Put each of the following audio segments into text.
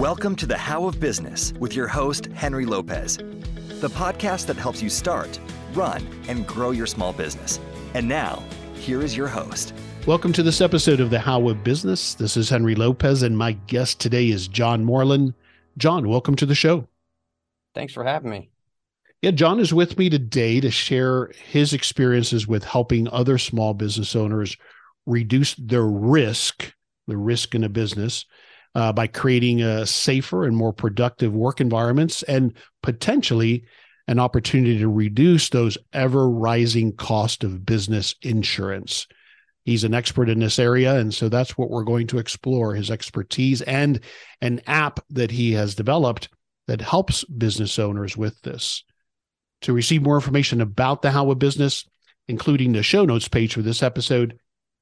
Welcome to the How of Business with your host, Henry Lopez, the podcast that helps you start, run, and grow your small business. And now, here is your host. Welcome to this episode of the How of Business. This is Henry Lopez, and my guest today is John Morlan. John, welcome to the show. Thanks for having me. Yeah, John is with me today to share his experiences with helping other small business owners reduce their risk, the risk in a business, uh, by creating a safer and more productive work environments and potentially an opportunity to reduce those ever rising cost of business insurance. He's an expert in this area. And so that's what we're going to explore his expertise and an app that he has developed that helps business owners with this. To receive more information about the How of Business, including the show notes page for this episode,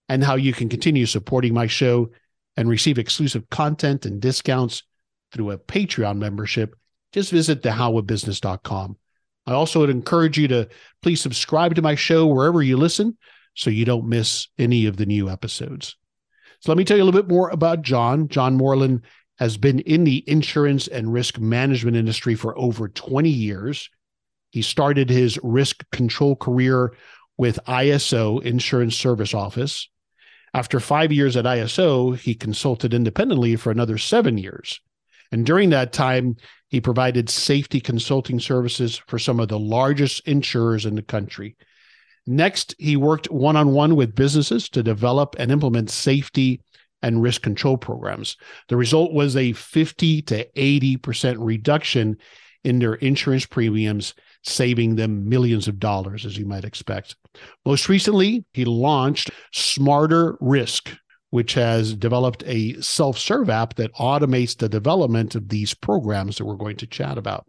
and how you can continue supporting my show and receive exclusive content and discounts through a Patreon membership, just visit thehowofbusiness.com. I also would encourage you to please subscribe to my show wherever you listen so you don't miss any of the new episodes. So let me tell you a little bit more about John. John Morlan has been in the insurance and risk management industry for over 20 years. He started his risk control career with ISO Insurance Service Office. After five years at ISO, he consulted independently for another seven years. And during that time, he provided safety consulting services for some of the largest insurers in the country. Next, he worked one on one with businesses to develop and implement safety and risk control programs. The result was a 50 to 80% reduction in their insurance premiums saving them millions of dollars, as you might expect. Most recently, he launched Smarter Risk, which has developed a self serve app that automates the development of these programs that we're going to chat about.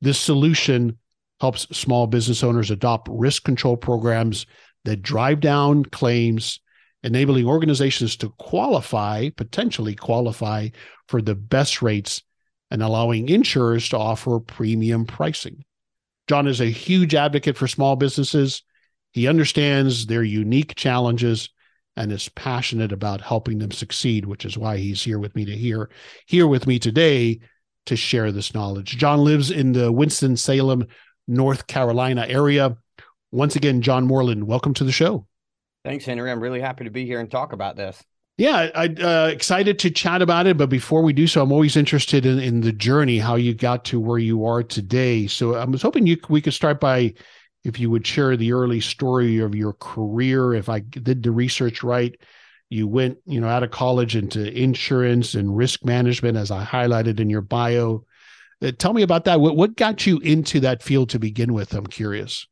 This solution helps small business owners adopt risk control programs that drive down claims, enabling organizations to qualify, potentially qualify for the best rates, and allowing insurers to offer premium pricing. John is a huge advocate for small businesses. He understands their unique challenges and is passionate about helping them succeed, which is why he's here with me to hear here with me today to share this knowledge. John lives in the Winston-Salem, North Carolina area. Once again, John Morlan, welcome to the show. Thanks, Henry. I'm really happy to be here and talk about this. Yeah, I uh, excited to chat about it. But before we do so, I'm always interested in, in the journey, how you got to where you are today. So I was hoping you we could start by, if you would share the early story of your career. If I did the research right, you went, you know, out of college into insurance and risk management, as I highlighted in your bio. Uh, tell me about that. What what got you into that field to begin with? I'm curious.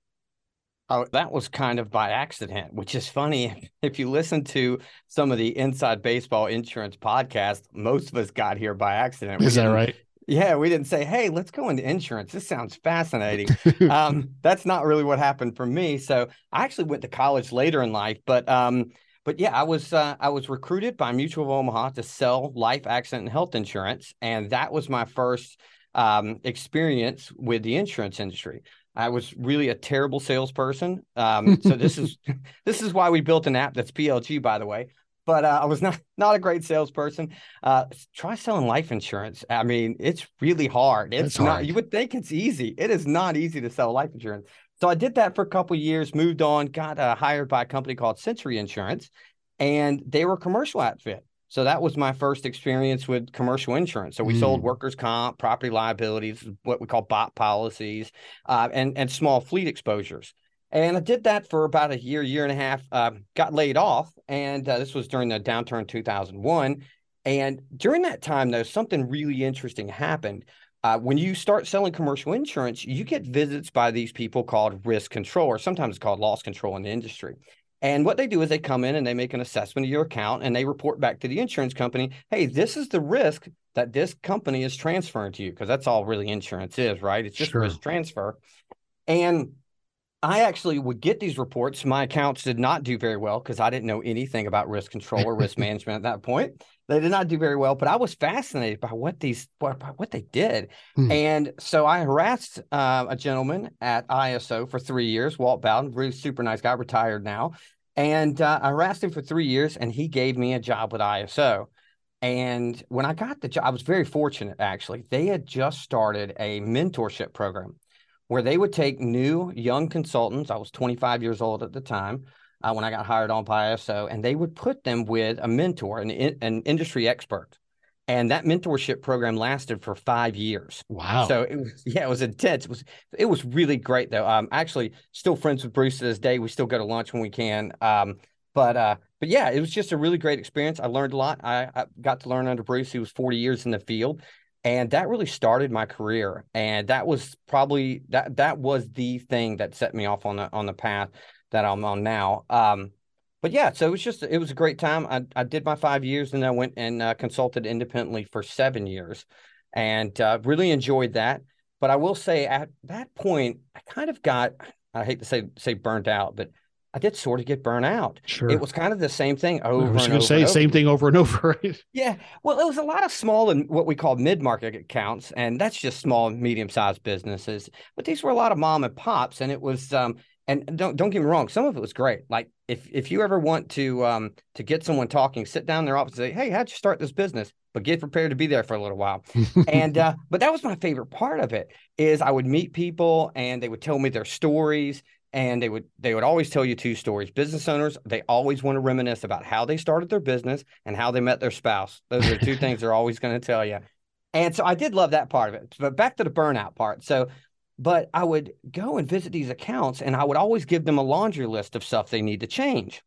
Oh, that was kind of by accident, which is funny. If you listen to some of the Inside Baseball Insurance podcast, most of us got here by accident. Is that right? Yeah, we didn't say, "Hey, let's go into insurance. This sounds fascinating." um, that's not really what happened for me. So I actually went to college later in life, but um, but yeah, I was uh, I was recruited by Mutual of Omaha to sell life, accident, and health insurance, and that was my first um, experience with the insurance industry. I was really a terrible salesperson. Um, so this is this is why we built an app that's PLG, by the way. But uh, I was not not a great salesperson. Uh, try selling life insurance. I mean, it's really hard. It's, not. Hard. You would think it's easy. It is not easy to sell life insurance. So I did that for a couple years. Moved on. Got uh, hired by a company called Century Insurance, and they were a commercial outfit. So that was my first experience with commercial insurance. So we mm. sold workers' comp, property liabilities, what we call BOP policies, uh, and and small fleet exposures. And I did that for about a year, year and a half. Uh, got laid off, and uh, this was during the downturn 2001. And during that time, though, something really interesting happened. Uh, when you start selling commercial insurance, you get visits by these people called risk control, or sometimes it's called loss control in the industry. And what they do is they come in and they make an assessment of your account and they report back to the insurance company, hey, this is the risk that this company is transferring to you, because that's all really insurance is, right? It's just sure. risk transfer. And I actually would get these reports. My accounts did not do very well because I didn't know anything about risk control or risk management at that point. They did not do very well, but I was fascinated by what these by what they did. Hmm. And so I harassed uh, a gentleman at ISO for three years, Walt Bowden, really super nice guy, retired now. And uh, I harassed him for three years, and he gave me a job with ISO. And when I got the job, I was very fortunate actually. They had just started a mentorship program where they would take new young consultants. I was 25 years old at the time uh, when I got hired on by ISO, and they would put them with a mentor, an, an industry expert. And that mentorship program lasted for five years. Wow! So it was, yeah, it was intense. It was, it was really great though. I'm actually still friends with Bruce to this day. We still go to lunch when we can. Um, but uh, but yeah, it was just a really great experience. I learned a lot. I, I got to learn under Bruce. He was 40 years in the field, and that really started my career. And that was probably that that was the thing that set me off on the on the path that I'm on now. Um, but yeah, so it was just it was a great time. I I did my five years, and I went and uh, consulted independently for seven years, and uh, really enjoyed that. But I will say at that point, I kind of got I hate to say say burnt out, but I did sort of get burnt out. Sure. It was kind of the same thing over. I was going to say same thing over and over. Yeah. Well, it was a lot of small and what we call mid-market accounts, and that's just small and medium-sized businesses. But these were a lot of mom and pops, and it was um, and don't don't get me wrong, some of it was great. Like if if you ever want to um to get someone talking, sit down in their office and say, "Hey, how'd you start this business?" But get prepared to be there for a little while. and uh, but that was my favorite part of it is I would meet people and they would tell me their stories and they would they would always tell you two stories. Business owners they always want to reminisce about how they started their business and how they met their spouse. Those are two things they're always going to tell you. And so i did love that part of it. But back to the burnout part. So but i would go and visit these accounts and i would always give them a laundry list of stuff they need to change.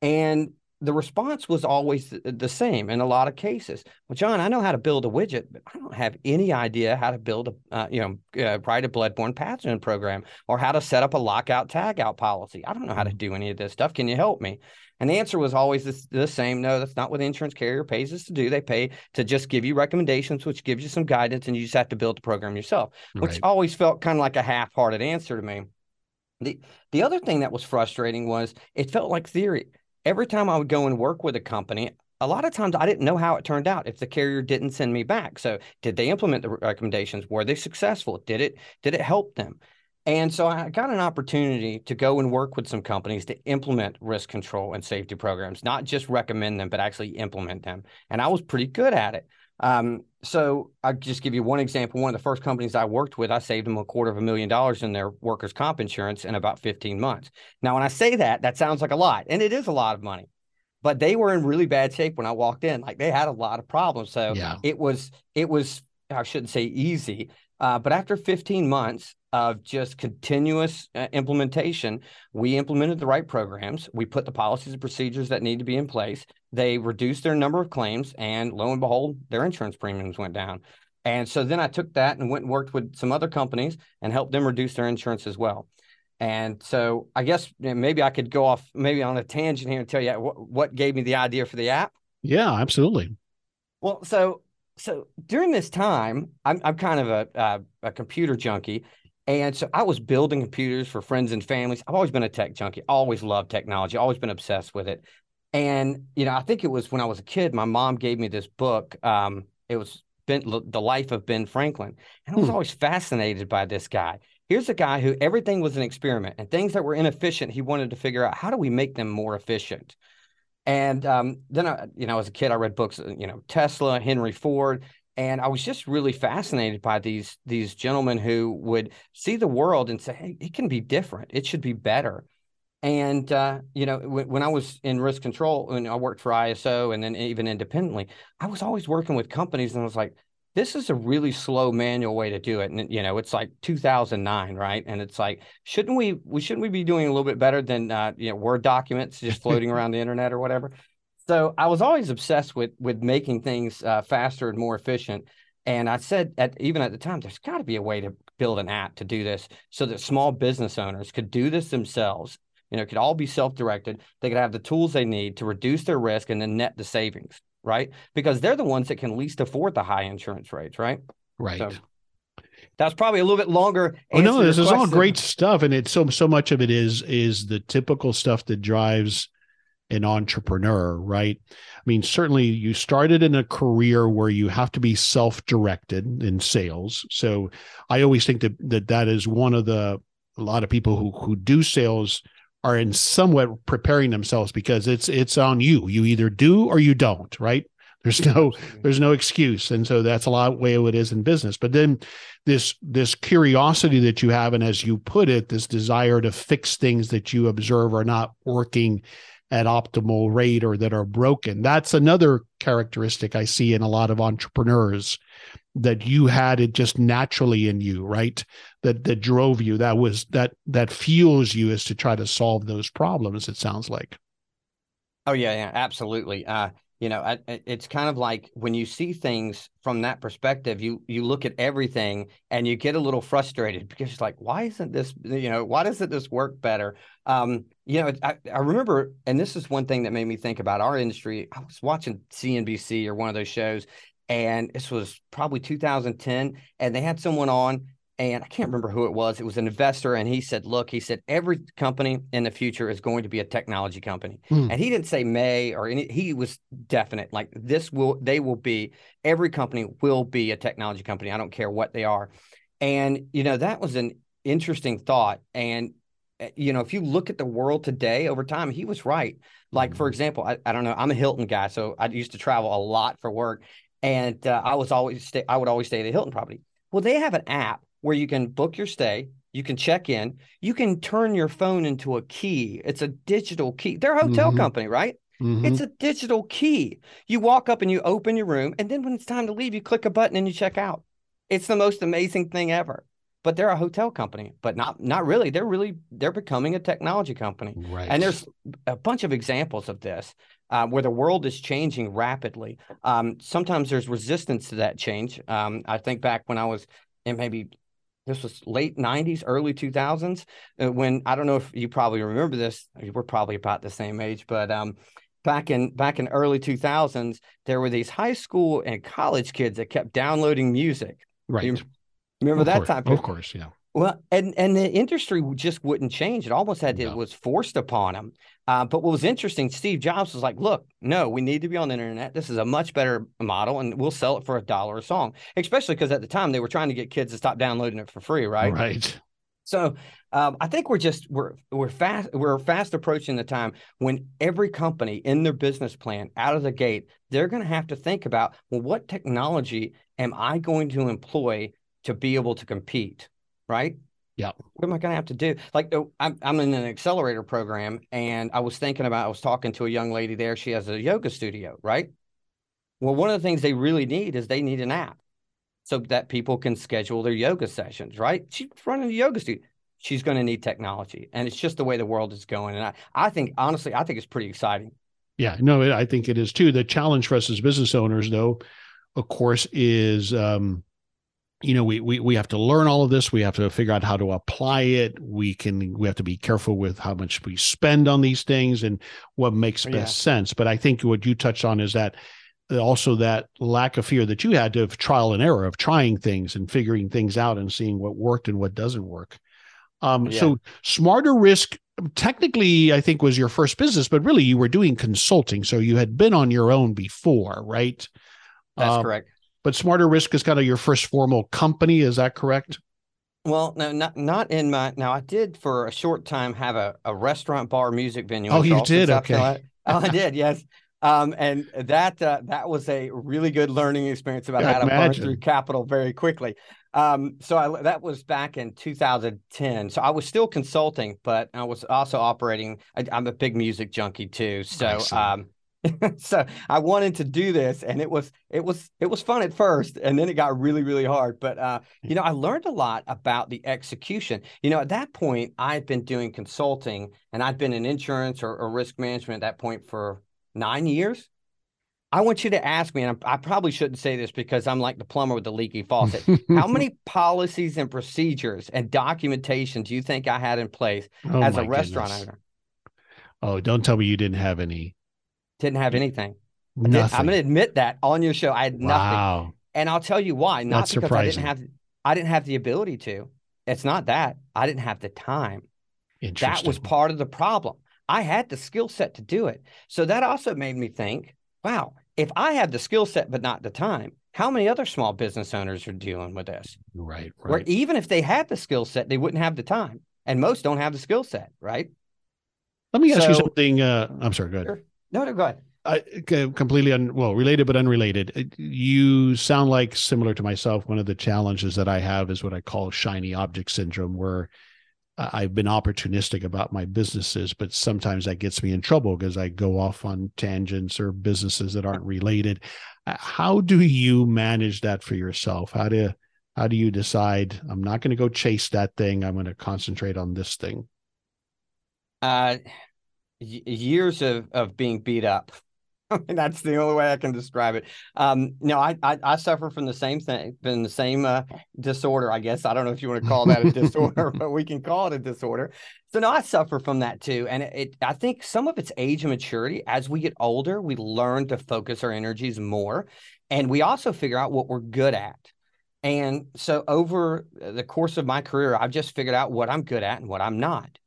And the response was always the same in a lot of cases. Well, John, I know how to build a widget, but I don't have any idea how to build a, uh, you know, uh, write a bloodborne pathogen program or how to set up a lockout tagout policy. I don't know how to mm-hmm. do any of this stuff. Can you help me? And the answer was always the, the same. No, that's not what the insurance carrier pays us to do. They pay to just give you recommendations, which gives you some guidance, and you just have to build the program yourself, which right. always felt kind of like a half-hearted answer to me. The the other thing that was frustrating was it felt like theory every time I would go and work with a company, a lot of times I didn't know how it turned out if the carrier didn't send me back. So did they implement the recommendations? Were they successful? Did it did it help them? And so I got an opportunity to go and work with some companies to implement risk control and safety programs, not just recommend them, but actually implement them. And I was pretty good at it. Um, so I'll just give you one example. One of the first companies I worked with, I saved them a quarter of a million dollars in their workers' comp insurance in about 15 months. Now, when I say that, that sounds like a lot, and it is a lot of money. But they were in really bad shape when I walked in. Like they had a lot of problems. So yeah. it was, it was, I shouldn't say easy, uh, but after 15 months of just continuous uh, implementation, we implemented the right programs. We put the policies and procedures that need to be in place. They reduced their number of claims, and lo and behold, their insurance premiums went down. And so then I took that and went and worked with some other companies and helped them reduce their insurance as well. And so I guess maybe I could go off maybe on a tangent here and tell you what, what gave me the idea for the app. Yeah, absolutely. Well, so so during this time, I'm I'm kind of a uh, a computer junkie, and so I was building computers for friends and families. I've always been a tech junkie. Always loved technology. Always been obsessed with it. And you know, I think it was when I was a kid. My mom gave me this book. Um, it was ben, the life of Ben Franklin, and I was hmm. always fascinated by this guy. Here's a guy who everything was an experiment, and things that were inefficient, he wanted to figure out how do we make them more efficient. And um, then, I, you know, as a kid, I read books, uh, you know, Tesla, Henry Ford, and I was just really fascinated by these these gentlemen who would see the world and say, "Hey, it can be different. It should be better." And uh, you know, w- when I was in risk control, when I worked for ISO, and then even independently, I was always working with companies, and I was like, this is a really slow manual way to do it and you know it's like 2009 right? And it's like shouldn't we we shouldn't we be doing a little bit better than uh, you know word documents just floating around the internet or whatever? So i was always obsessed with with making things uh, faster and more efficient. And i said at even at the time there's got to be a way to build an app to do this so that small business owners could do this themselves. You know could all be self-directed. They could have the tools they need to reduce their risk and then net the savings right? Because they're the ones that can least afford the high insurance rates, right? Right. So that's probably a little bit longer. Oh no, this is all great stuff, and it's so so much of it is is the typical stuff that drives an entrepreneur, right? I mean, certainly you started in a career where you have to be self-directed in sales. So I always think that that that is one of the a lot of people who who do sales are in somewhat preparing themselves because it's it's on you. You either do or you don't, right? There's no there's no excuse, and so that's a lot of way it is in business. But then this this curiosity that you have, and as you put it, this desire to fix things that you observe are not working at optimal rate or that are broken. That's another characteristic I see in a lot of entrepreneurs that you had it just naturally in you, right? That that drove you. That was that that fuels you is to try to solve those problems. It sounds like. Oh yeah, yeah, absolutely. Uh, you know, I, it's kind of like when you see things from that perspective, you you look at everything and you get a little frustrated because it's like, why isn't this? You know, why doesn't this work better? Um, you know, I, I remember, and this is one thing that made me think about our industry. I was watching CNBC or one of those shows, and this was probably 2010 and they had someone on and I can't remember who it was. It was an investor, and he said, "Look, he said every company in the future is going to be a technology company." Hmm. And he didn't say may or any. He was definite. Like this will, they will be. Every company will be a technology company. I don't care what they are. And you know that was an interesting thought. And eh, you know, if you look at the world today over time, he was right. Like for example, I, I don't know. I'm a Hilton guy, so I used to travel a lot for work, and uh, I was always stay. I would always stay at a Hilton property. Well, they have an app where you can book your stay, you can check in, you can turn your phone into a key. It's a digital key. They're a hotel mm-hmm. company, right? Mm-hmm. It's a digital key. You walk up and you open your room, and then when it's time to leave, you click a button and you check out. It's the most amazing thing ever. But they're a hotel company, but not not really. They're really they're becoming a technology company. Right. And there's a bunch of examples of this uh, where the world is changing rapidly. Um, sometimes there's resistance to that change. Um, I think back when I was in maybe this was late 90s early 2000s uh, when i don't know if you probably remember this we're probably about the same age but um, back in back in early 2000s there were these high school and college kids that kept downloading music. Right. you remember of that course, time of course yeah well, and and the industry just wouldn't change. It almost had to, no. it was forced upon them. Uh, but what was interesting, Steve Jobs was like, "Look, no, we need to be on the internet. This is a much better model, and we'll sell it for a dollar a song." Especially because at the time they were trying to get kids to stop downloading it for free, right? Right. So um, I think we're just we're we're fast we're fast approaching the time when every company in their business plan out of the gate they're going to have to think about well, what technology am I going to employ to be able to compete? Right? Yeah. What am I going to have to do? Like, oh, I'm, I'm in an accelerator program, and I was thinking about, I was talking to a young lady there. She has a yoga studio, right? Well, one of the things they really need is they need an app so that people can schedule their yoga sessions, right? She's running a yoga studio. She's going to need technology. And it's just the way the world is going. And I, I think, honestly, I think it's pretty exciting. Yeah, no, I think it is too. The challenge for us as business owners, though, of course, is um, you know we, we we have to learn all of this. We have to figure out how to apply it. We can we have to be careful with how much we spend on these things and what makes best yeah. sense. But i think what you touched on is that uh, also that lack of fear that you had of trial and error of trying things and figuring things out and seeing what worked and what doesn't work. Um, yeah. so smarter risk technically i think was your first business but really you were doing consulting. So you had been on your own before right? That's um, correct but Smarter Risk is kind of your first formal company. Is that correct? Well, no, not not in my. Now, I did for a short time have a, a restaurant, bar, music venue. Oh, you did? Okay. oh, I did. Yes. Um, and that uh, that was a really good learning experience about how to burn through capital very quickly. Um, so I, that was back in 2010. So I was still consulting, but I was also operating. I, am a big music junkie too. So um, so I wanted to do this and it was it was it was fun at first and then it got really really hard but uh, you know I learned a lot about the execution. You know at that point I'd been doing consulting and I'd been in insurance or, or risk management at that point for 9 years. I want you to ask me and I, I probably shouldn't say this because I'm like the plumber with the leaky faucet. How many policies and procedures and documentation do you think I had in place oh as a restaurant goodness. owner? Oh, don't tell me you didn't have any didn't have anything. Nothing. I'm going to admit that on your show. I had nothing. Wow. And I'll tell you why. Not That's because surprising. I didn't have I didn't have the ability to. It's not that. I didn't have the time. That was part of the problem. I had the skill set to do it. So that also made me think, wow, if I have the skill set but not the time, how many other small business owners are dealing with this? Right, right. Where even if they had the skill set, they wouldn't have the time. And most don't have the skill set, right? Let me ask so, you something. Uh, I'm sorry, go ahead. No, no, go ahead I, completely un, well related but unrelated. Uh, you sound like similar to myself. One of the challenges that I have is what I call shiny object syndrome, where I've been opportunistic about my businesses, but sometimes that gets me in trouble because I go off on tangents or businesses that aren't related. Uh, how do you manage that for yourself? How do how do you decide I'm not going to go chase that thing? I'm going to concentrate on this thing. Uh, years of of being beat up. That's the only way I can describe it. Um, no, I, I, I suffer from the same thing, from the same uh, disorder. I guess I don't know if you want to call that a disorder, but we can call it a disorder. So no, I suffer from that too, and it, it, I think some of it's age and maturity. As we get older, we learn to focus our energies more, and we also figure out what we're good at. And so over the course of my career, I've just figured out what I'm good at and what I'm not.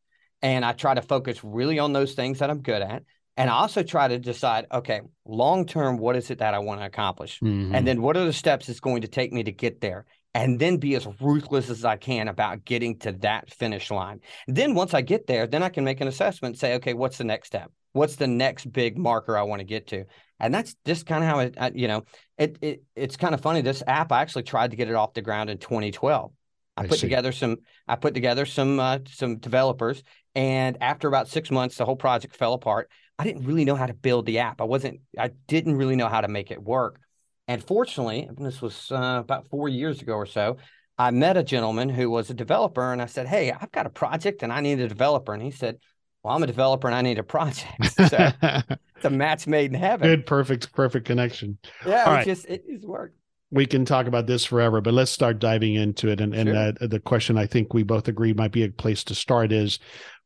And I try to focus really on those things that I'm good at. And I also try to decide, okay, long term, what is it that I want to accomplish? Mm-hmm. And then what are the steps it's going to take me to get there? And then be as ruthless as I can about getting to that finish line. Then once I get there, then I can make an assessment, say, okay, what's the next step? What's the next big marker I want to get to? And that's just kind of how it, I, you know, it, it it's kind of funny. This app, I actually tried to get it off the ground in 2012. I, I put see. together some I put together some uh, some developers and after about 6 months the whole project fell apart. I didn't really know how to build the app. I wasn't, I didn't really know how to make it work. And fortunately, this was uh, about four years ago or so, I met a gentleman who was a developer and I said, Hey, I've got a project and I need a developer. And he said, Well, I'm a developer and I need a project. So it's a match made in heaven. Good, perfect, perfect connection. Yeah, All it right. just, it just worked we can talk about this forever, but let's start diving into it. And, sure. and uh, the question I think we both agree might be a place to start is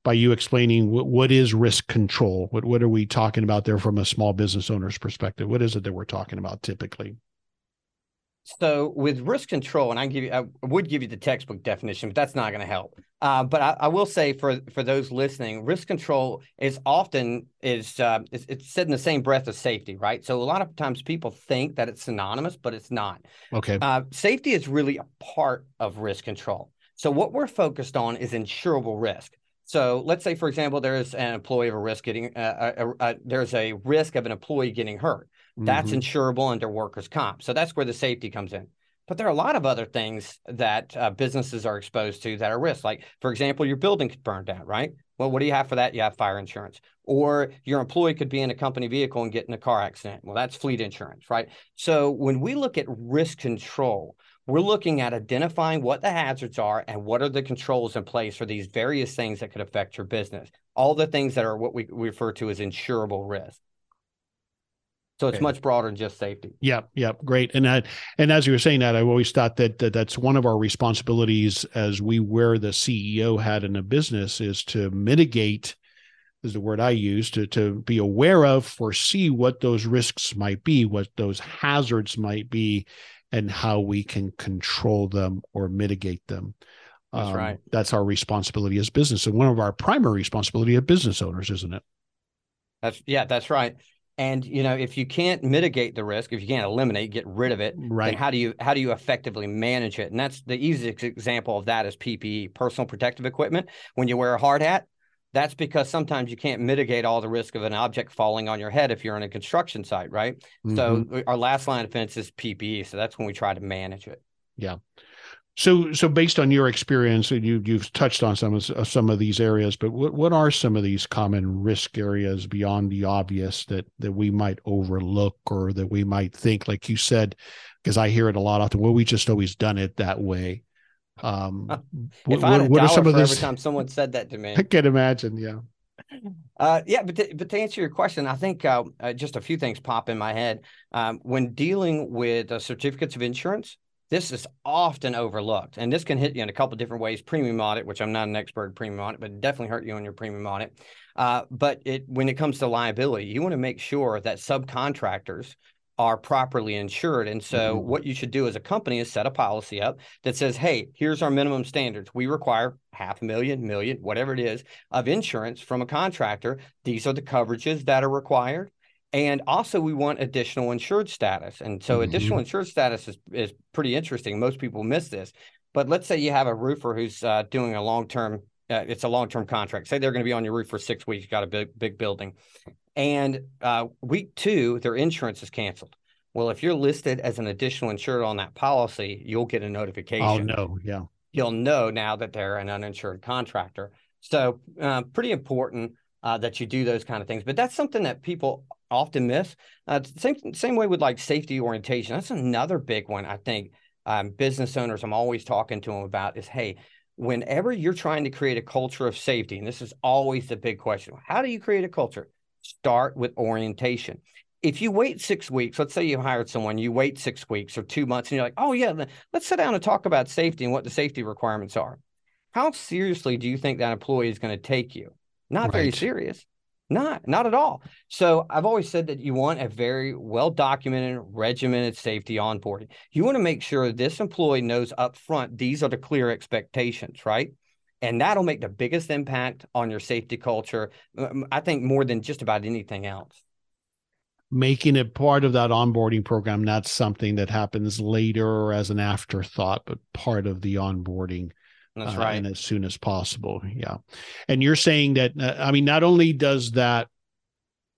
by you explaining what, what is risk control. What what are we talking about there from a small business owner's perspective? What is it that we're talking about typically? So with risk control, and I give you, I would give you the textbook definition, but that's not going to help. Uh, but I, I, will say for for those listening, risk control is often is uh, it's, it's said in the same breath as safety, right? So a lot of times people think that it's synonymous, but it's not. Okay. Uh, safety is really a part of risk control. So what we're focused on is insurable risk. So let's say, for example, there's an employee of a risk getting, uh, uh, uh, there's a risk of an employee getting hurt. That's mm-hmm. insurable under workers' comp. So that's where the safety comes in. But there are a lot of other things that uh, businesses are exposed to that are risks. Like, for example, your building could burn down, right? Well, what do you have for that? You have fire insurance. Or your employee could be in a company vehicle and get in a car accident. Well, that's fleet insurance, right? So when we look at risk control, we're looking at identifying what the hazards are and what are the controls in place for these various things that could affect your business. All the things that are what we refer to as insurable risk. So it's much broader than just safety. Yeah, yeah, great. And that, and as you were saying that, I've always thought that, that that's one of our responsibilities as we wear the CEO hat in a business is to mitigate is the word I use to to be aware of, foresee what those risks might be, what those hazards might be, and how we can control them or mitigate them. That's um, right. That's our responsibility as business, and one of our primary responsibility as business owners, isn't it? That's yeah, that's right. And you know, if you can't mitigate the risk, if you can't eliminate, get rid of it, right? Then how do you how do you effectively manage it? And that's the easiest example of that is PPE, personal protective equipment. When you wear a hard hat, that's because sometimes you can't mitigate all the risk of an object falling on your head if you're on a construction site, right? Mm-hmm. So our last line of defense is PPE. So that's when we try to manage it. Yeah. So, so based on your experience, and you you've touched on some of some of these areas, but what what are some of these common risk areas beyond the obvious that that we might overlook or that we might think, like you said, because I hear it a lot often. Well, we just always done it that way. Um, if what, I had a what dollar for every time someone said that to me, I can imagine. Yeah. Uh, yeah, but to, but to answer your question, I think uh, uh, just a few things pop in my head. Um, when dealing with uh, certificates of insurance, this is often overlooked, and this can hit you in a couple different ways. Premium audit, which I'm not an expert in premium audit, but definitely hurt you on your premium audit. Uh, but it when it comes to liability, you want to make sure that subcontractors are properly insured. And so, mm-hmm. what you should do as a company is set a policy up that says, hey, here's our minimum standards. We require half a million, million, whatever it is, of insurance from a contractor. These are the coverages that are required. And also, we want additional insured status. And so, mm-hmm. additional insured status is, is pretty interesting. Most people miss this. But let's say you have a roofer who's uh, doing a long term uh, it's a long-term contract. Say they're going to be on your roof for six weeks. Got a big, big building. And uh, week two, their insurance is canceled. Well, if you're listed as an additional insured on that policy, you'll get a notification. Oh no, yeah. You'll know now that they're an uninsured contractor. So, uh, pretty important uh, that you do those kind of things. But that's something that people often miss. Uh, same same way with like safety orientation. That's another big one. I think um, business owners I'm always talking to them about is, hey, whenever you're trying to create a culture of safety, and this is always the big question, how do you create a culture? Start with orientation if you wait six weeks, let's say you hired someone, you wait six weeks or two months, and you're like, oh, yeah, let's sit down and talk about safety and what the safety requirements are. How seriously do you think that employee is going to take you? Not right. very serious. Not, not at all. So I've always said that you want a very well documented, regimented safety onboarding. You want to make sure this employee knows up front these are the clear expectations, right? And that'll make the biggest impact on your safety culture. I think more than just about anything else making it part of that onboarding program not something that happens later or as an afterthought but part of the onboarding that's uh, right. and as soon as possible yeah. And you're saying that uh, i mean not only does that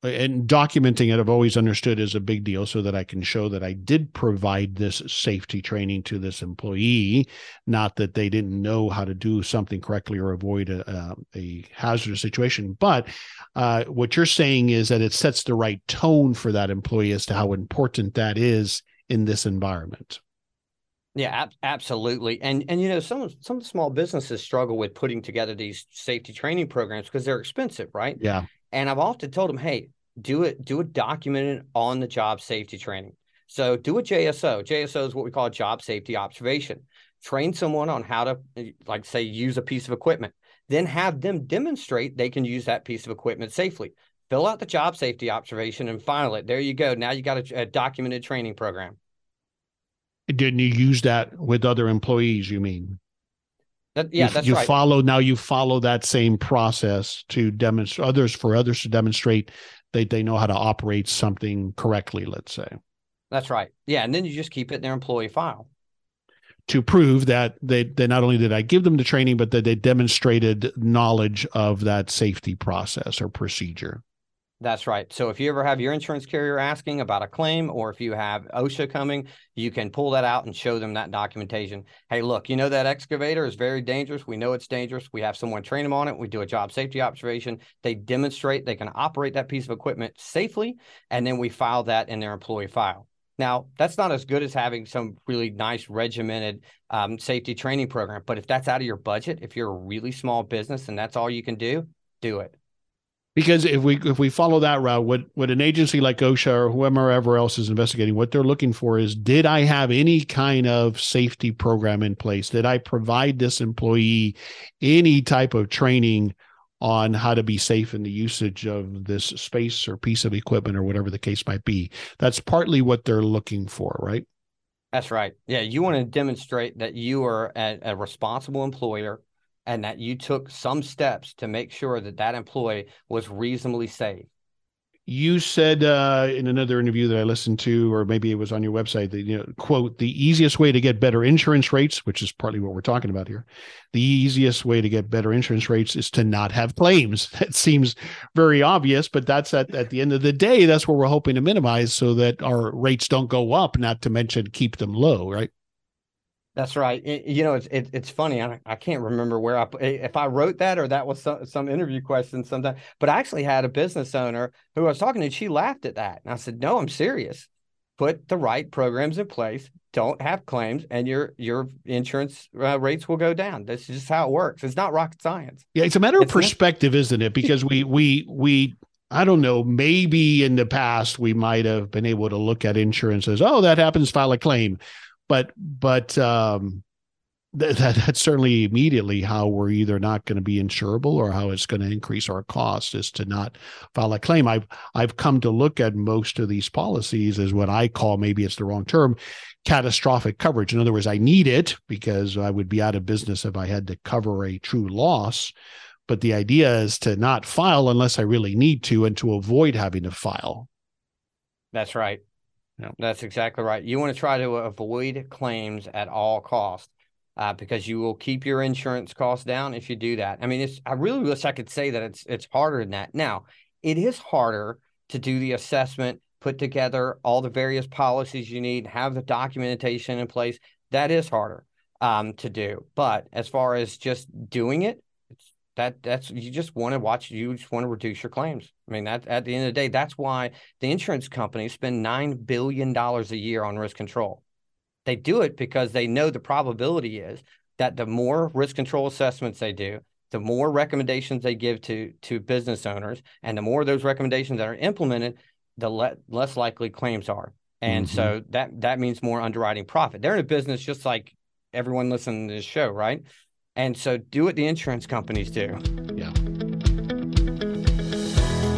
and documenting it i've always understood is a big deal so that i can show that i did provide this safety training to this employee not that they didn't know how to do something correctly or avoid a, a hazardous situation. But uh, what you're saying is that it sets the right tone for that employee as to how important that is in this environment yeah, ab- absolutely. And and you know, some some small businesses struggle with putting together these safety training programs because they're expensive, right? Yeah. And I've often told them, hey, do it, do a documented on the job safety training. So do a JSO. JSO is what we call a job safety observation. Train someone on how to, eh, like, say, use a piece of equipment. Then have them demonstrate they can use that piece of equipment safely. Fill out the job safety observation and file it. There you go. Now you got a, a documented training program. Didn't you use that with other employees? You mean? That, yeah, you, that's you right. follow now. You follow that same process to demonstrate others for others to demonstrate they they know how to operate something correctly. Let's say. That's right. Yeah, and then you just keep it in their employee file to prove that they, they not only did I give them the training, but that they demonstrated knowledge of that safety process or procedure. That's right. So if you ever have your insurance carrier asking about a claim, or if you have OSHA coming, you can pull that out and show them that documentation. Hey, look, you know that excavator is very dangerous. We know it's dangerous. We have someone train them on it. We do a job safety observation. They demonstrate they can operate that piece of equipment safely, and then we file that in their employee file. Now, that's not as good as having some really nice regimented um, safety training program. But if that's out of your budget, if you're a really small business and that's all you can do, do it because if we if we follow that route what what an agency like osha or whoever else is investigating what they're looking for is did i have any kind of safety program in place? Did i provide this employee any type of training on how to be safe in the usage of this space or piece of equipment or whatever the case might be? That's partly what they're looking for right? That's right. Yeah you want to demonstrate that you are a, a responsible employer and that you took some steps to make sure that that employee was reasonably safe. You said uh, in another interview that I listened to, or maybe it was on your website, that you know, quote, the easiest way to get better insurance rates, which is partly what we're talking about here, the easiest way to get better insurance rates is to not have claims. That seems very obvious, but that's at, at the end of the day, that's what we're hoping to minimize so that our rates don't go up, not to mention keep them low, right? That's right. It, you know, it's it, it's funny. I, I can't remember where I if I wrote that or that was some, some interview question sometime. But I actually had a business owner who I was talking to. She laughed at that, and I said, "No, I'm serious. Put the right programs in place. Don't have claims, and your your insurance uh, rates will go down. That's just how it works. It's not rocket science. Yeah, it's a matter of perspective, isn't it? Because we we we I don't know, maybe in the past we might have been able to look at insurance as, oh, that happens, file a claim but but um, that, that's certainly immediately how we're either not going to be insurable or how it's going to increase our cost is to not file a claim. I've I've come to look at most of these policies as what I call maybe it's the wrong term catastrophic coverage. In other words, I need it because I would be out of business if I had to cover a true loss. But the idea is to not file unless I really need to and to avoid having to file. That's right. That's exactly right. You want to try to avoid claims at all costs uh, because you will keep your insurance costs down if you do that. I mean, it's I really wish I could say that it's it's harder than that. Now, it is harder to do the assessment, put together all the various policies you need, have the documentation in place. That is harder um, to do. But as far as just doing it, that that's you just want to watch you just want to reduce your claims i mean that at the end of the day that's why the insurance companies spend nine billion dollars a year on risk control they do it because they know the probability is that the more risk control assessments they do the more recommendations they give to to business owners and the more those recommendations that are implemented the le- less likely claims are and mm-hmm. so that that means more underwriting profit they're in a business just like everyone listening to this show, right? And so do what the insurance companies do. Yeah.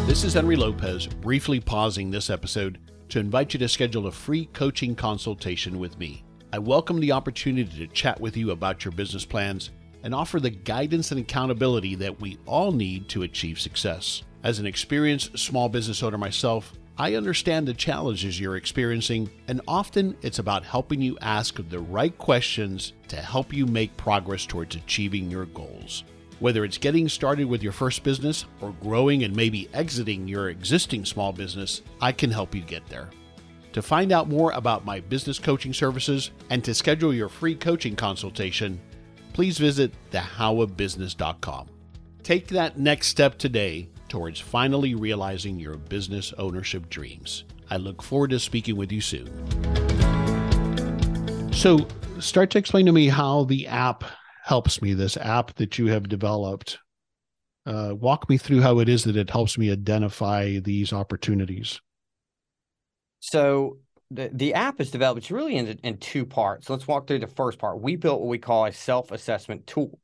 This is Henry Lopez, briefly pausing this episode to invite you to schedule a free coaching consultation with me. I welcome the opportunity to chat with you about your business plans and offer the guidance and accountability that we all need to achieve success. As an experienced small business owner myself, I understand the challenges you're experiencing, and often it's about helping you ask the right questions to help you make progress towards achieving your goals. Whether it's getting started with your first business or growing and maybe exiting your existing small business, I can help you get there. To find out more about my business coaching services and to schedule your free coaching consultation, please visit thehowofbusiness.com. Take that next step today towards finally realizing your business ownership dreams. I look forward to speaking with you soon. So, start to explain to me how the app helps me, this app that you have developed. Uh, walk me through how it is that it helps me identify these opportunities. So, the, the app is developed, it's really in, in two parts. Let's walk through the first part. We built what we call a self assessment tool.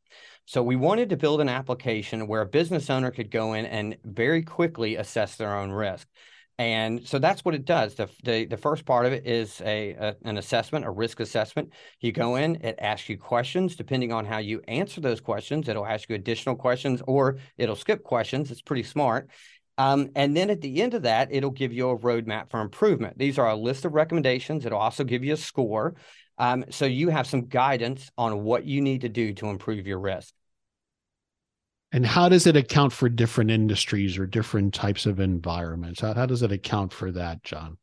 So we wanted to build an application where a business owner could go in and very quickly assess their own risk. And so that's what it does. The, the, the first part of it is a, a, an assessment, a risk assessment. You go in, it asks you questions. Depending on how you answer those questions, it'll ask you additional questions or it'll skip questions. It's pretty smart. Um, and then at the end of that, it'll give you a roadmap for improvement. These are a list of recommendations. It'll also give you a score. Um, so you have some guidance on what you need to do to improve your risk. And how does it account for different industries or different types of environments? How, how does it account for that, John?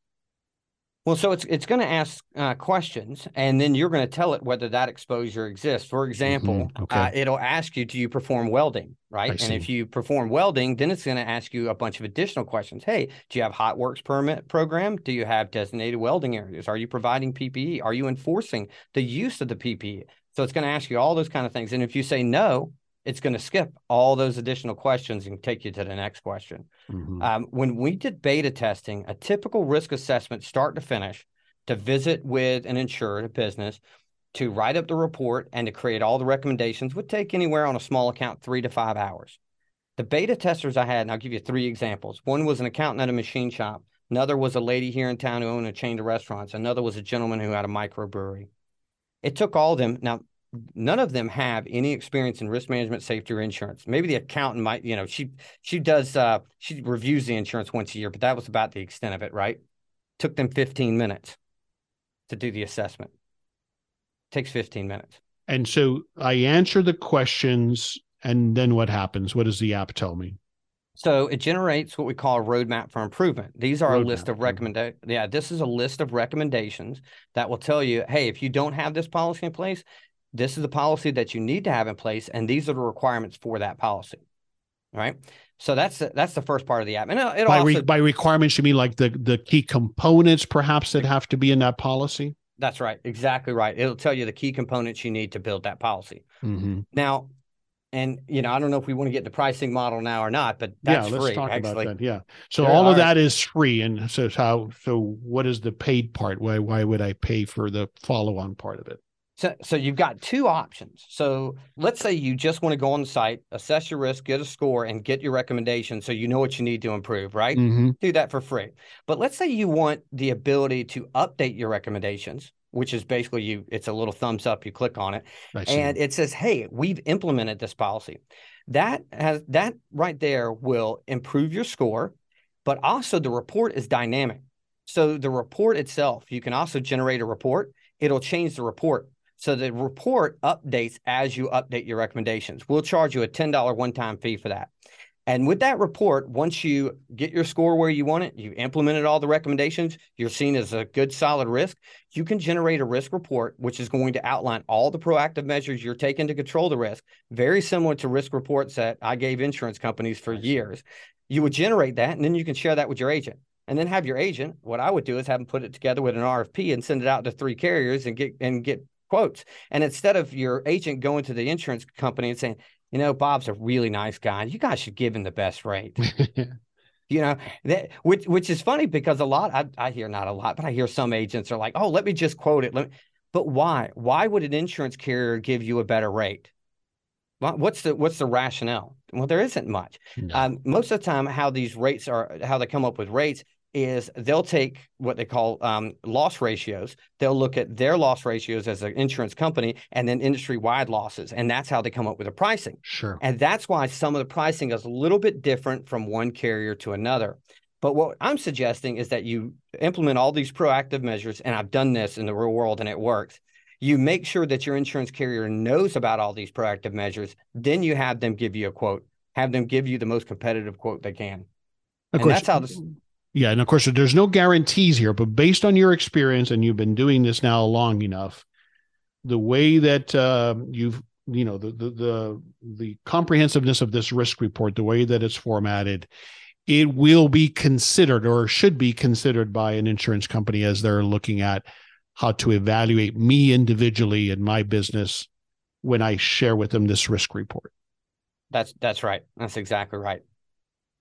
Well, so it's it's going to ask uh, questions, and then you're going to tell it whether that exposure exists. For example, mm-hmm. okay. uh, it'll ask you, "Do you perform welding?" Right, and if you perform welding, then it's going to ask you a bunch of additional questions. Hey, do you have hot works permit program? Do you have designated welding areas? Are you providing PPE? Are you enforcing the use of the PPE? So it's going to ask you all those kind of things. And if you say no, it's going to skip all those additional questions and take you to the next question. Mm-hmm. Um, when we did beta testing, a typical risk assessment, start to finish, to visit with an insured a business, to write up the report, and to create all the recommendations would take anywhere on a small account three to five hours. The beta testers I had, and I'll give you three examples. One was an accountant at a machine shop. Another was a lady here in town who owned a chain of restaurants. Another was a gentleman who had a microbrewery. It took all of them. Now, none of them have any experience in risk management, safety, or insurance. Maybe the accountant might, you know, she she does uh she reviews the insurance once a year, but that was about the extent of it, right? Took them 15 minutes to do the assessment. Takes 15 minutes. And so I answer the questions and then what happens? What does the app tell me? So it generates what we call a roadmap for improvement. These are roadmap. a list of recommendations. Yeah, this is a list of recommendations that will tell you, hey, if you don't have this policy in place, this is the policy that you need to have in place, and these are the requirements for that policy. Right. So that's the, that's the first part of the app. And it'll, it'll by, also, by requirements, you mean like the the key components, perhaps that have to be in that policy. That's right. Exactly right. It'll tell you the key components you need to build that policy. Mm-hmm. Now, and you know, I don't know if we want to get the pricing model now or not, but that's yeah, let's free, talk actually. about that. Yeah. So there all are, of that is free, and so how? So what is the paid part? Why why would I pay for the follow on part of it? So, so you've got two options. So let's say you just want to go on the site, assess your risk, get a score, and get your recommendation so you know what you need to improve, right? Mm-hmm. Do that for free. But let's say you want the ability to update your recommendations, which is basically you, it's a little thumbs up, you click on it, and it says, Hey, we've implemented this policy. That has that right there will improve your score, but also the report is dynamic. So the report itself, you can also generate a report. It'll change the report so the report updates as you update your recommendations. We'll charge you a $10 one time fee for that. And with that report, once you get your score where you want it, you implemented all the recommendations, you're seen as a good solid risk, you can generate a risk report, which is going to outline all the proactive measures you're taking to control the risk, very similar to risk reports that I gave insurance companies for years. You would generate that, and then you can share that with your agent. And then have your agent. What I would do is have them put it together with an RFP and send it out to three carriers and get and get quotes. And instead of your agent going to the insurance company and saying, you know, Bob's a really nice guy. You guys should give him the best rate. you know, that which which is funny because a lot I, I hear not a lot, but I hear some agents are like, oh, let me just quote it. Let me, but why? Why would an insurance carrier give you a better rate? What's the what's the rationale? Well, there isn't much. No. Um, most of the time, how these rates are, how they come up with rates is they'll take what they call um, loss ratios. They'll look at their loss ratios as an insurance company and then industry wide losses. And that's how they come up with the pricing. Sure. And that's why some of the pricing is a little bit different from one carrier to another. But what I'm suggesting is that you implement all these proactive measures. And I've done this in the real world and it works. You make sure that your insurance carrier knows about all these proactive measures. Then you have them give you a quote, have them give you the most competitive quote they can. Of and course, that's how this yeah, and of course, there's no guarantees here, but based on your experience, and you've been doing this now long enough, the way that uh, you've you know the, the the the comprehensiveness of this risk report, the way that it's formatted, it will be considered or should be considered by an insurance company as they're looking at how to evaluate me individually and my business when I share with them this risk report. That's that's right. That's exactly right.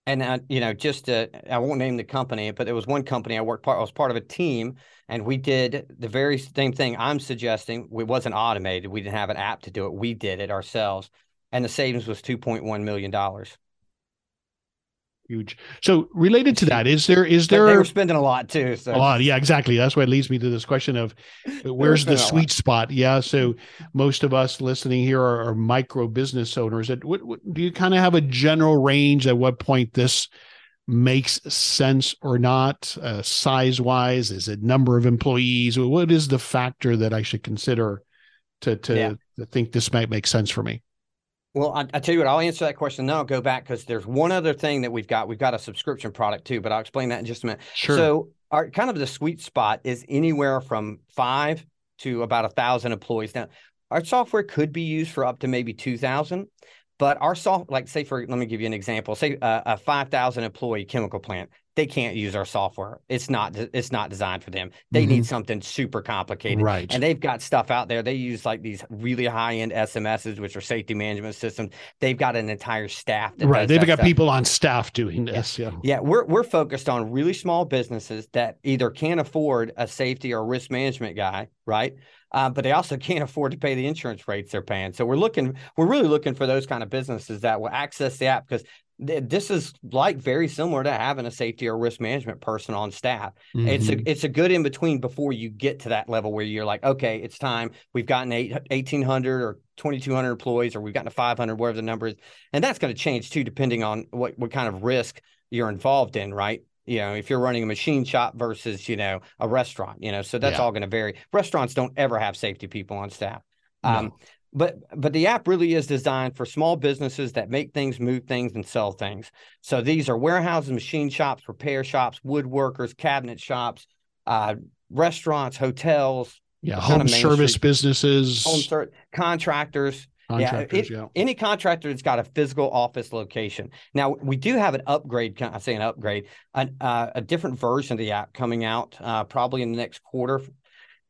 And uh, you know, just to, I won't name the company, but there was one company I worked part. I was part of a team, and we did the very same thing I'm suggesting. It wasn't automated. We didn't have an app to do it. We did it ourselves, and the savings was 2.1 million dollars huge. So related to that, is there is there but they were spending a lot too. So. A lot, yeah, exactly. That's what leads me to this question of where's the sweet spot? Yeah. So most of us listening here are, are micro business owners. That what, what, do you kind of have a general range at what point this makes sense or not, uh, size wise? Is it number of employees? What is the factor that I should consider to to, yeah. to think this might make sense for me? Well, I, I, tell you what, I'll answer that question. Then I'll go back because there's one other thing that we've got. We've got a subscription product too, but I'll explain that in just a minute. Sure. So, our kind of the sweet spot is anywhere from five to about a thousand employees. Now, our software could be used for up to maybe two thousand, but our soft, like say for, let me give you an example. Say a, a five thousand employee chemical plant they can't use our software. It's not it's not designed for them. They mm-hmm. need something super complicated. Right. And they've got stuff out there. They use like these really high-end SMSs, which are safety management systems. They've got an entire staff Right. They've got stuff. people on staff doing this. Yeah. yeah. Yeah. We're we're focused on really small businesses that either can't afford a safety or risk management guy, right? Uh, but they also can't afford to pay the insurance rates they're paying. So we're looking, we're really looking for those kind of businesses that will access the app because this is like very similar to having a safety or risk management person on staff. Mm-hmm. It's a it's a good in between before you get to that level where you're like, okay, it's time. We've gotten eight, 1,800 or 2,200 employees, or we've gotten to 500, whatever the number is, and that's going to change too, depending on what what kind of risk you're involved in, right? You know, if you're running a machine shop versus you know a restaurant, you know, so that's yeah. all going to vary. Restaurants don't ever have safety people on staff. No. But but the app really is designed for small businesses that make things move things and sell things. So these are warehouses machine shops repair shops woodworkers cabinet shops uh, restaurants hotels yeah home service street, businesses. Home ser- contractors. Contractors, yeah, it, yeah, any contractor that's got a physical office location. Now we do have an upgrade. I say an upgrade, an, uh, a different version of the app coming out uh, probably in the next quarter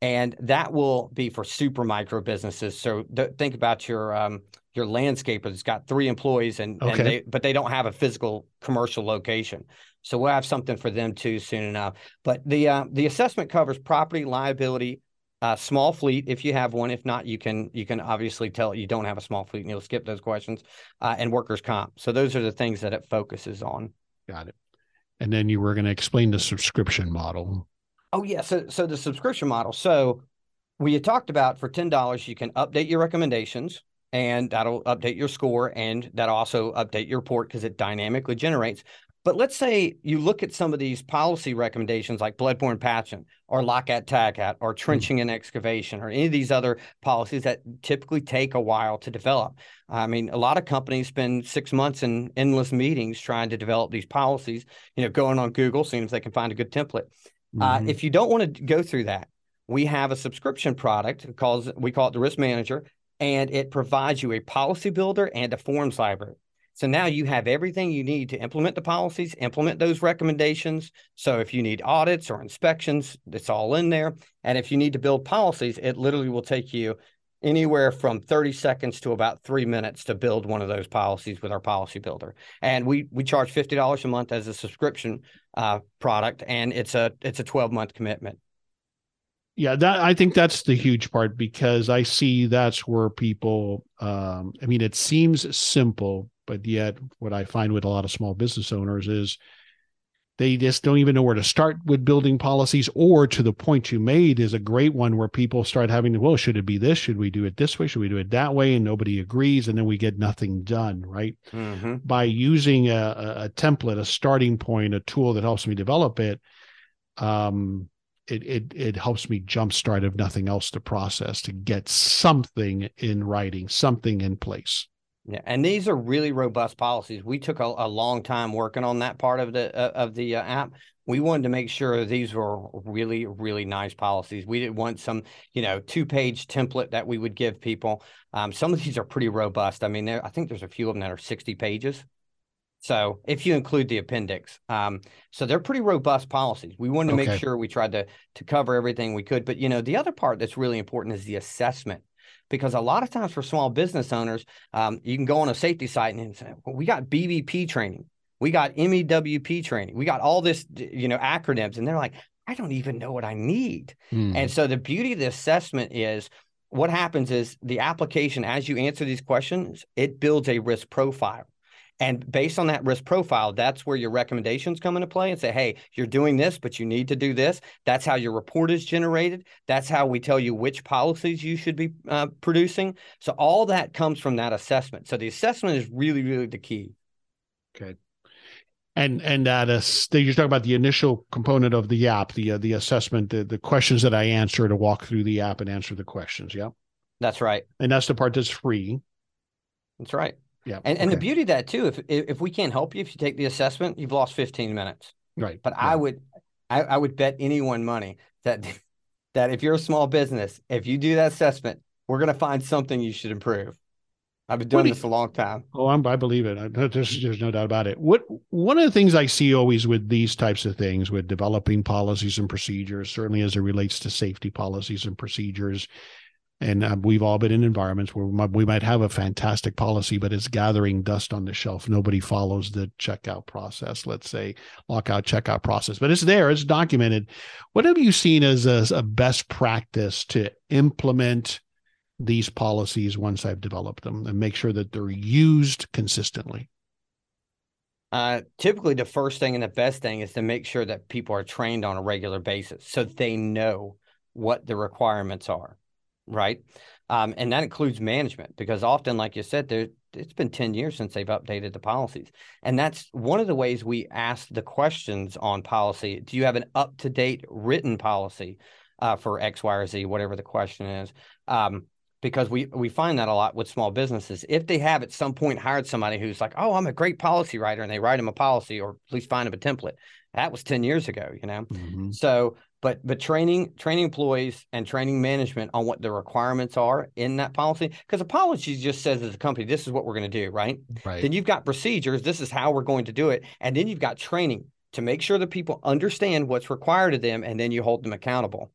and that will be for super micro businesses. So th- think about your um, your landscaper that's got three employees and, okay. and they, but they don't have a physical commercial location. So we'll have something for them too soon enough. But the uh, the assessment covers property liability, uh, small fleet if you have one. If not, you can you can obviously tell you don't have a small fleet and you'll skip those questions. Uh, and workers comp. So those are the things that it focuses on. Got it. And then you were going to explain the subscription model. Oh yeah, so so the subscription model. So we had talked about for ten dollars you can update your recommendations, and that'll update your score, and that'll also update your report because it dynamically generates. But let's say you look at some of these policy recommendations like bloodborne pathogen or lockout tagout or hmm. trenching and excavation or any of these other policies that typically take a while to develop. I mean, a lot of companies spend six months in endless meetings trying to develop these policies, you know, going on Google, seeing if they can find a good template. Uh, mm-hmm. Uh, if you don't want to go through that, we have a subscription product calls we call it the risk manager and it provides you a policy builder and a forms library so now you have everything you need to implement the policies, implement those recommendations. So if you need audits or inspections, it's all in there. And if you need to build policies, it literally will take you anywhere from 30 seconds to about three minutes to build one of those policies with our policy builder. And we we charge $50 a month as a subscription uh, product, and it's a it's a 12 month commitment. Yeah, that I think that's the huge part because I see that's where people. Um, I mean, it seems simple, but yet, what I find with a lot of small business owners is they just don't even know where to start with building policies. Or to the point you made is a great one where people start having to, well, should it be this? Should we do it this way? Should we do it that way? And nobody agrees. And then we get nothing done, right? Mm-hmm. By using a, a, template, a starting point, a tool that helps me develop it, um, it it it helps me jumpstart if nothing else to process to get something in writing, something in place. Yeah, and these are really robust policies. We took a, a long time working on that part of the uh, of the uh, app. We wanted to make sure these were really really nice policies. We didn't want some you know two page template that we would give people. Um, some of these are pretty robust. I mean, I think there's a few of them that are 60 pages. So if you include the appendix, um, so they're pretty robust policies. We wanted to okay. make sure we tried to to cover everything we could. But you know, the other part that's really important is the assessment because a lot of times for small business owners, um, you can go on a safety site and say, well, we got BBP training, we got MEWP training, we got all this, you know, acronyms, and they're like, I don't even know what I need. Mm. And so the beauty of the assessment is what happens is the application, as you answer these questions, it builds a risk profile. And based on that risk profile, that's where your recommendations come into play and say, hey, you're doing this, but you need to do this. That's how your report is generated. That's how we tell you which policies you should be uh, producing. So all that comes from that assessment. So the assessment is really, really the key. Okay. And and that is you're talking about the initial component of the app, the uh, the assessment, the, the questions that I answer to walk through the app and answer the questions. Yeah, that's right. And that's the part that's free. That's right. Yeah. And, and the beauty of that too, if if we can't help you, if you take the assessment, you've lost 15 minutes. Right. But yeah. I would I, I would bet anyone money that that if you're a small business, if you do that assessment, we're gonna find something you should improve. I've been doing this a long time. Oh, I'm, I believe it. I, there's, there's no doubt about it. What one of the things I see always with these types of things, with developing policies and procedures, certainly as it relates to safety policies and procedures, and uh, we've all been in environments where we might, have a fantastic policy, but it's gathering dust on the shelf. Nobody follows the checkout process, let's say lockout tagout process, but it's there, it's documented. What have you seen as a, a best practice to implement these policies once I've developed them and make sure that they're used consistently? Uh, typically, the first thing and the best thing is to make sure that people are trained on a regular basis so they know what the requirements are right? Um, and that includes management because often, like you said, there it's been 10 years since they've updated the policies. And that's one of the ways we ask the questions on policy. Do you have an up to date written policy uh, for X, Y, or Z, whatever the question is? Um, because we we find that a lot with small businesses. If they have at some point hired somebody who's like, "Oh, I'm a great policy writer," and they write them a policy or at least find them a template, that was 10 years ago, you know. Mm-hmm. So but but training training employees and training management on what the requirements are in that policy because a policy just says as a company this is what we're going to do right? Right. then you've got procedures this is how we're going to do it and then you've got training to make sure that people understand what's required of them and then you hold them accountable.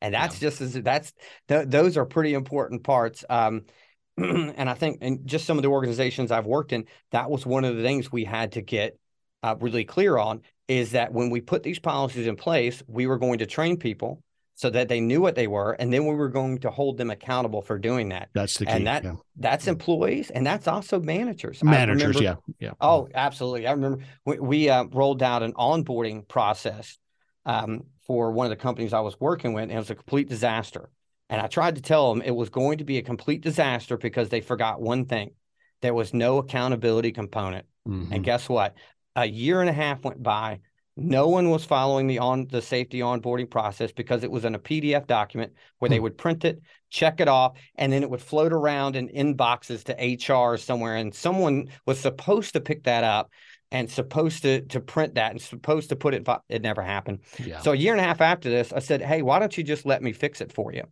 And that's yeah. just as that's th- those are pretty important parts um, and i think in just some of the organizations i've worked in that was one of the things we had to get uh, really clear on is that when we put these policies in place, we were going to train people so that they knew what they were, and then we were going to hold them accountable for doing that. That's the key. And that yeah. that's employees, and that's also managers. Managers, remember, yeah, yeah. Oh, absolutely. I remember we, we uh, rolled out an onboarding process um, for one of the companies I was working with, and it was a complete disaster. And I tried to tell them it was going to be a complete disaster because they forgot one thing: there was no accountability component. Mm-hmm. And guess what? A year and a half went by. No one was following the on the safety onboarding process because it was in a PDF document where they Hmm. would print it, check it off, and then it would float around in inboxes to HR somewhere. And someone was supposed to pick that up and supposed to to print that and supposed to put it. It never happened. Yeah. So a year and a half after this, I said, "Hey, why don't you just let me fix it for you?"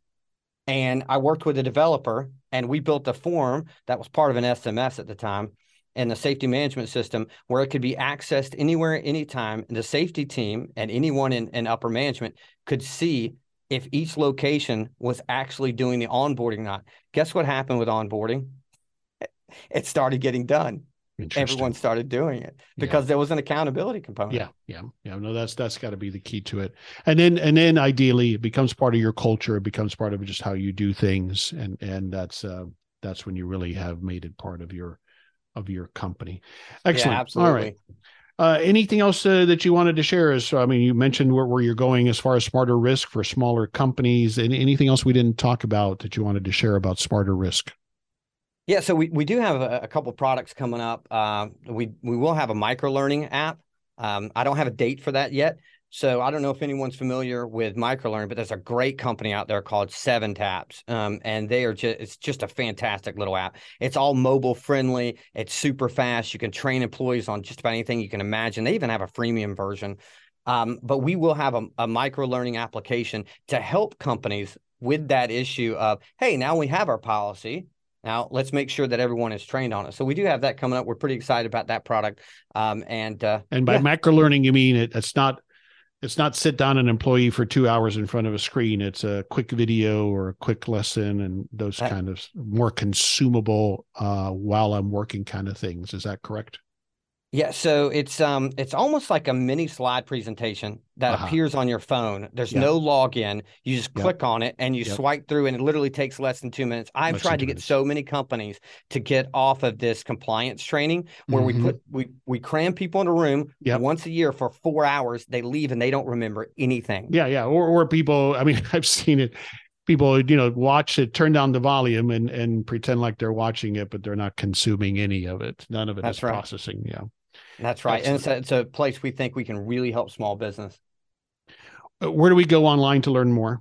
And I worked with a developer, and we built a form that was part of an SMS at the time in the safety management system where it could be accessed anywhere, anytime. And the safety team and anyone in, in upper management could see if each location was actually doing the onboarding or not. Guess what happened with onboarding? It started getting done. Everyone started doing it Yeah. because there was an accountability component. Yeah, yeah, yeah. No, that's that's got to be the key to it. And then and then ideally it becomes part of your culture. It becomes part of just how you do things, and and that's uh that's when you really have made it part of your of your company. Excellent. Yeah, absolutely. All right. Uh, anything else uh, that you wanted to share? Is I mean, you mentioned where, where you're going as far as smarter risk for smaller companies. And anything else we didn't talk about that you wanted to share about smarter risk? Yeah, so we, we do have a, a couple products coming up. Uh, we we will have a micro learning app. Um, I don't have a date for that yet, so I don't know if anyone's familiar with micro learning, but there's a great company out there called Seven Taps, um, and they are just it's just a fantastic little app. It's all mobile friendly. It's super fast. You can train employees on just about anything you can imagine. They even have a freemium version. Um, but we will have a, a micro learning application to help companies with that issue of hey, now we have our policy. Now let's make sure that everyone is trained on it. So we do have that coming up. We're pretty excited about that product. Um, and uh, And by Yeah. macro learning, you mean it, it's not it's not sit down an employee for two hours in front of a screen. It's a quick video or a quick lesson and those That- kind of more consumable uh, while I'm working kind of things. Is that correct? Yeah, so it's um it's almost like a mini slide presentation that Uh-huh. appears on your phone. There's no login. You just Yep. click on it and you Yep. swipe through, and it literally takes less than two minutes. I've Less tried to two get minutes. so many companies to get off of this compliance training where Mhm. we put we we cram people in a room once a year for four hours. They leave and they don't remember anything. Yeah, yeah. Or or people. I mean, I've seen it. People, you know, watch it, turn down the volume, and and pretend like they're watching it, but they're not consuming any of it. None of it is That's right. processing. Yeah. That's right. And it's a, it's a place we think we can really help small business. Uh, Where do we go online to learn more?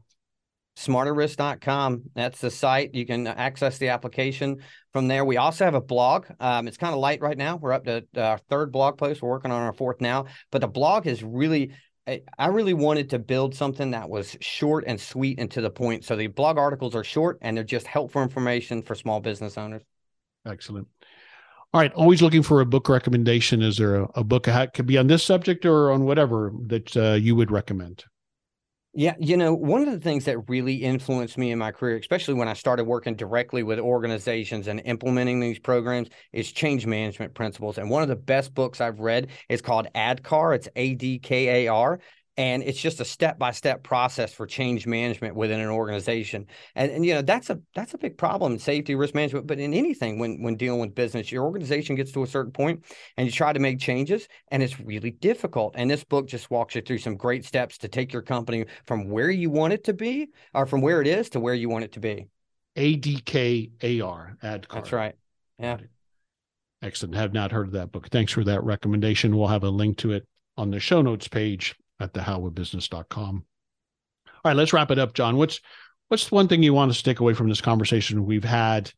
smarterrisk.com. That's the site. You can access the application from there. We also have a blog. Um, it's kind of light right now. We're up to our third blog post. We're working on our fourth now. But the blog is really, I really wanted to build something that was short and sweet and to the point. So the blog articles are short and they're just helpful information for small business owners. Excellent. All right. Always looking for a book recommendation. Is there a, a book that could be on this subject or on whatever that uh, you would recommend? Yeah, you know, one of the things that really influenced me in my career, especially when I started working directly with organizations and implementing these programs, is change management principles. And one of the best books I've read is called ADKAR. It's A D K A R. And it's just a step-by-step process for change management within an organization. And, and you know, that's a that's a big problem in safety, risk management, but in anything when when dealing with business, your organization gets to a certain point and you try to make changes and it's really difficult. And this book just walks you through some great steps to take your company from where you want it to be or from where it is to where you want it to be. A D K A R. Ad That's right. Yeah. Excellent. Have not heard of that book. Thanks for that recommendation. We'll have a link to it on the show notes page at thehowofbusiness.com. All right, let's wrap it up, John. What's what's one thing you want to take away from this conversation we've had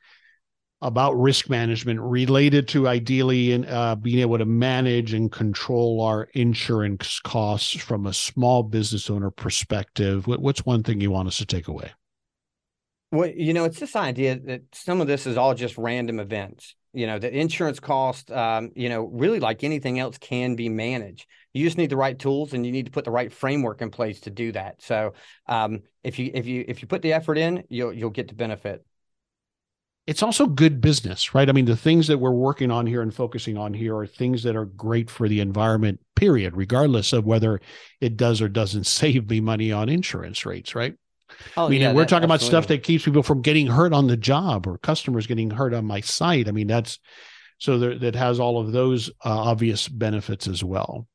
about risk management related to ideally in uh, being able to manage and control our insurance costs from a small business owner perspective? What, what's one thing you want us to take away? Well, you know, it's this idea that some of this is all just random events. You know, the insurance cost, um, you know, really like anything else can be managed. You just need the right tools and you need to put the right framework in place to do that. So, um, if you if you if you put the effort in, you'll you'll get to benefit. it's also good business, right? I mean, the things that we're working on here and focusing on here are things that are great for the environment, period, regardless of whether it does or doesn't save me money on insurance rates, right? Oh, I mean, yeah, we're that- talking about stuff that keeps people from getting hurt on the job or customers getting hurt on my site. I mean, that's so there, that has all of those uh, obvious benefits as well.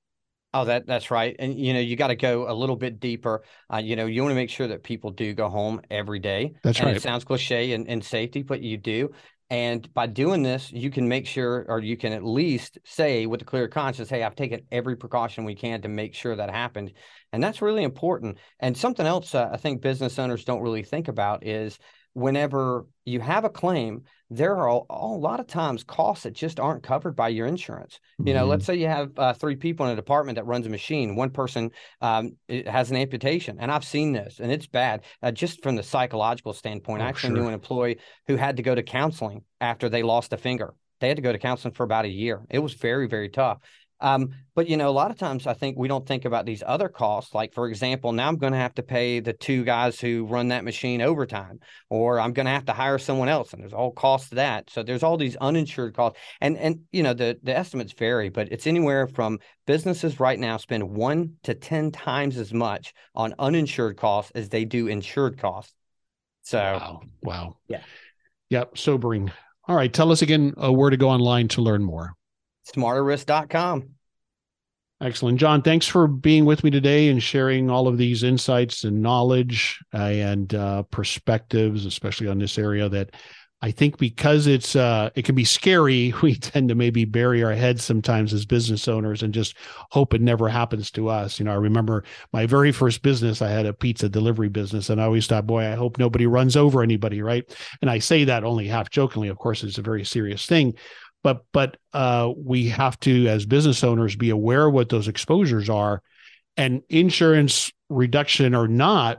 Oh, that that's right. And you know, you got to go a little bit deeper. Uh, you know, you want to make sure that people do go home every day. That's and right. It sounds cliche and, in safety, but you do. And by doing this, you can make sure, or you can at least say with a clear conscience, hey, I've taken every precaution we can to make sure that happened. And that's really important. And something else uh, I think business owners don't really think about is whenever you have a claim, there are a, a, lot of times costs that just aren't covered by your insurance. You know, mm-hmm. let's say you have uh, three people in a department that runs a machine. One person um, has an amputation, and I've seen this, and it's bad. Uh, just from the psychological standpoint, oh, I actually sure. knew an employee who had to go to counseling after they lost a finger. They had to go to counseling for about a year. It was very, very tough. Um, but you know, a lot of times I think we don't think about these other costs. Like, for example, now I'm going to have to pay the two guys who run that machine overtime, or I'm going to have to hire someone else, and there's all costs to that. So there's all these uninsured costs, and and you know the the estimates vary, but it's anywhere from businesses right now spend one to ten times as much on uninsured costs as they do insured costs. So wow, wow, yeah, yep, sobering. All right, tell us again uh, where to go online to learn more smarterrisk.com. Excellent. John, thanks for being with me today and sharing all of these insights and knowledge uh, and uh, perspectives, especially on this area that I think because it's uh, it can be scary, we tend to maybe bury our heads sometimes as business owners and just hope it never happens to us. You know, I remember my very first business, I had a pizza delivery business, and I always thought, boy, I hope nobody runs over anybody, right? And I say that only half jokingly. Of course, it's a very serious thing but but uh, we have to as business owners be aware of what those exposures are and insurance reduction or not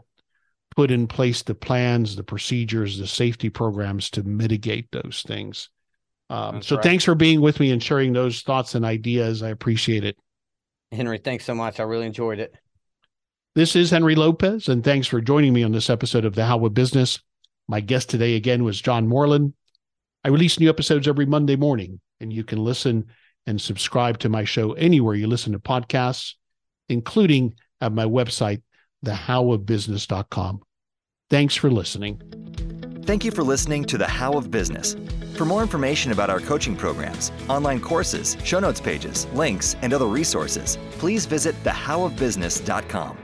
put in place the plans the procedures the safety programs to mitigate those things. Um, so right. thanks for being with me and sharing those thoughts and ideas. I appreciate it. Henry thanks so much. I really enjoyed it. This is henry lopez and thanks for joining me on this episode of the how of business. My guest today again was john morlan I release new episodes every Monday morning, and you can listen and subscribe to my show anywhere you listen to podcasts, including at my website, thehowofbusiness.com. Thanks for listening. Thank you for listening to The How of Business. For more information about our coaching programs, online courses, show notes pages, links, and other resources, please visit thehowofbusiness.com.